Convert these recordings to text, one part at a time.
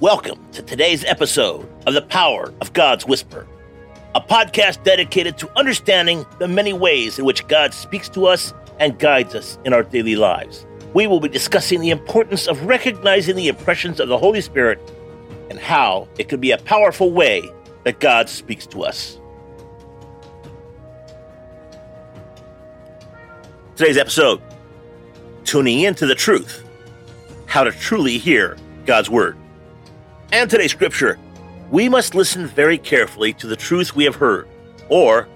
Welcome to today's episode of The Power of God's Whisper, a podcast dedicated to understanding the many ways in which God speaks to us and guides us in our daily lives. We will be discussing the importance of recognizing the impressions of the Holy Spirit and how it can be a powerful way that God speaks to us. Today's episode Tuning into the Truth How to Truly Hear God's Word. And today's scripture we must listen very carefully to the truth we have heard, or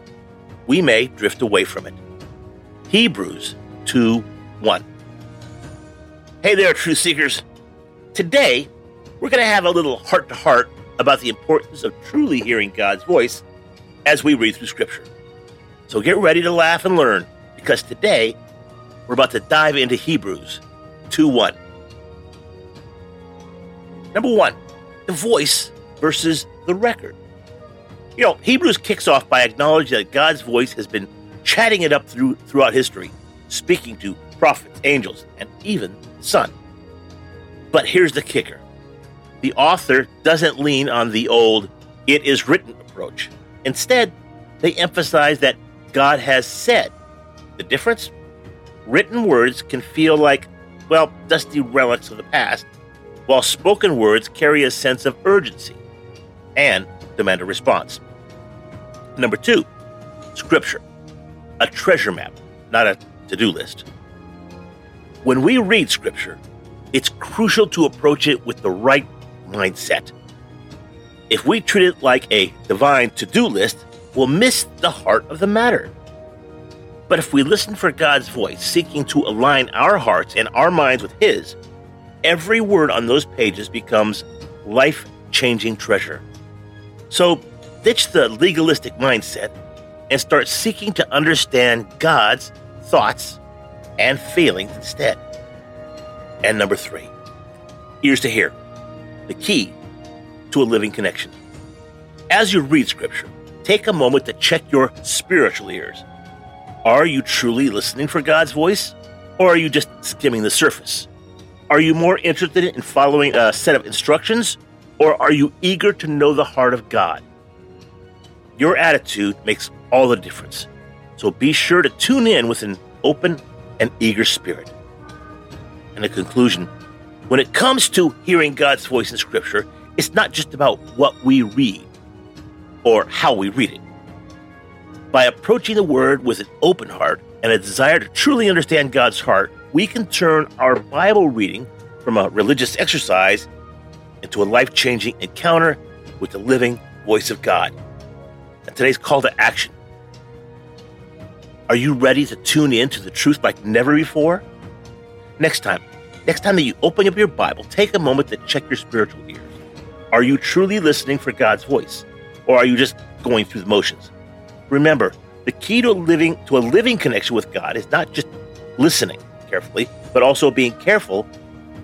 we may drift away from it. Hebrews 2 1. Hey there, truth seekers. Today, we're going to have a little heart to heart about the importance of truly hearing God's voice as we read through Scripture. So get ready to laugh and learn, because today, we're about to dive into Hebrews 2 1. Number one, the voice versus the record. You know, Hebrews kicks off by acknowledging that God's voice has been chatting it up through throughout history, speaking to prophets, angels, and even Son. But here's the kicker. The author doesn't lean on the old it is written approach. Instead, they emphasize that God has said. The difference? Written words can feel like, well, dusty relics of the past, while spoken words carry a sense of urgency and demand a response. Number two, scripture, a treasure map, not a to do list. When we read scripture, it's crucial to approach it with the right mindset. If we treat it like a divine to do list, we'll miss the heart of the matter. But if we listen for God's voice, seeking to align our hearts and our minds with His, every word on those pages becomes life changing treasure. So ditch the legalistic mindset and start seeking to understand God's thoughts and feelings instead. And number three, ears to hear, the key to a living connection. As you read Scripture, take a moment to check your spiritual ears. Are you truly listening for God's voice, or are you just skimming the surface? Are you more interested in following a set of instructions, or are you eager to know the heart of God? Your attitude makes all the difference. So be sure to tune in with an open and eager spirit. And a conclusion when it comes to hearing God's voice in Scripture, it's not just about what we read or how we read it. By approaching the Word with an open heart and a desire to truly understand God's heart, we can turn our Bible reading from a religious exercise into a life changing encounter with the living voice of God. And today's call to action Are you ready to tune in to the truth like never before? Next time, next time that you open up your Bible, take a moment to check your spiritual ears. Are you truly listening for God's voice? Or are you just going through the motions? Remember, the key to a living to a living connection with God is not just listening carefully, but also being careful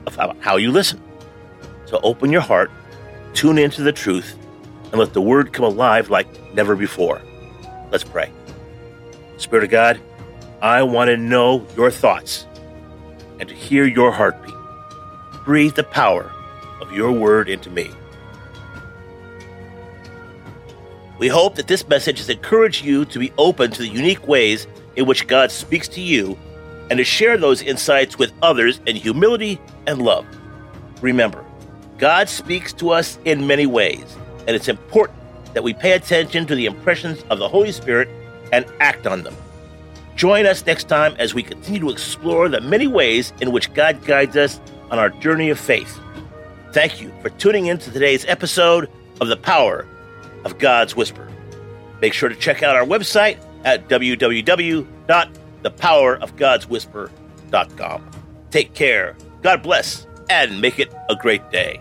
of how, you listen. So open your heart, tune into the truth, and let the word come alive like never before. Let's pray. Spirit of God, I want to know your thoughts and to hear your heartbeat. Breathe the power of your word into me. We hope that this message has encouraged you to be open to the unique ways in which God speaks to you and to share those insights with others in humility and love. Remember, God speaks to us in many ways, and it's important that we pay attention to the impressions of the Holy Spirit and act on them. Join us next time as we continue to explore the many ways in which God guides us on our journey of faith. Thank you for tuning in to today's episode of The Power of God's Whisper. Make sure to check out our website at www thepowerofgodswhisper.com. Take care, God bless, and make it a great day.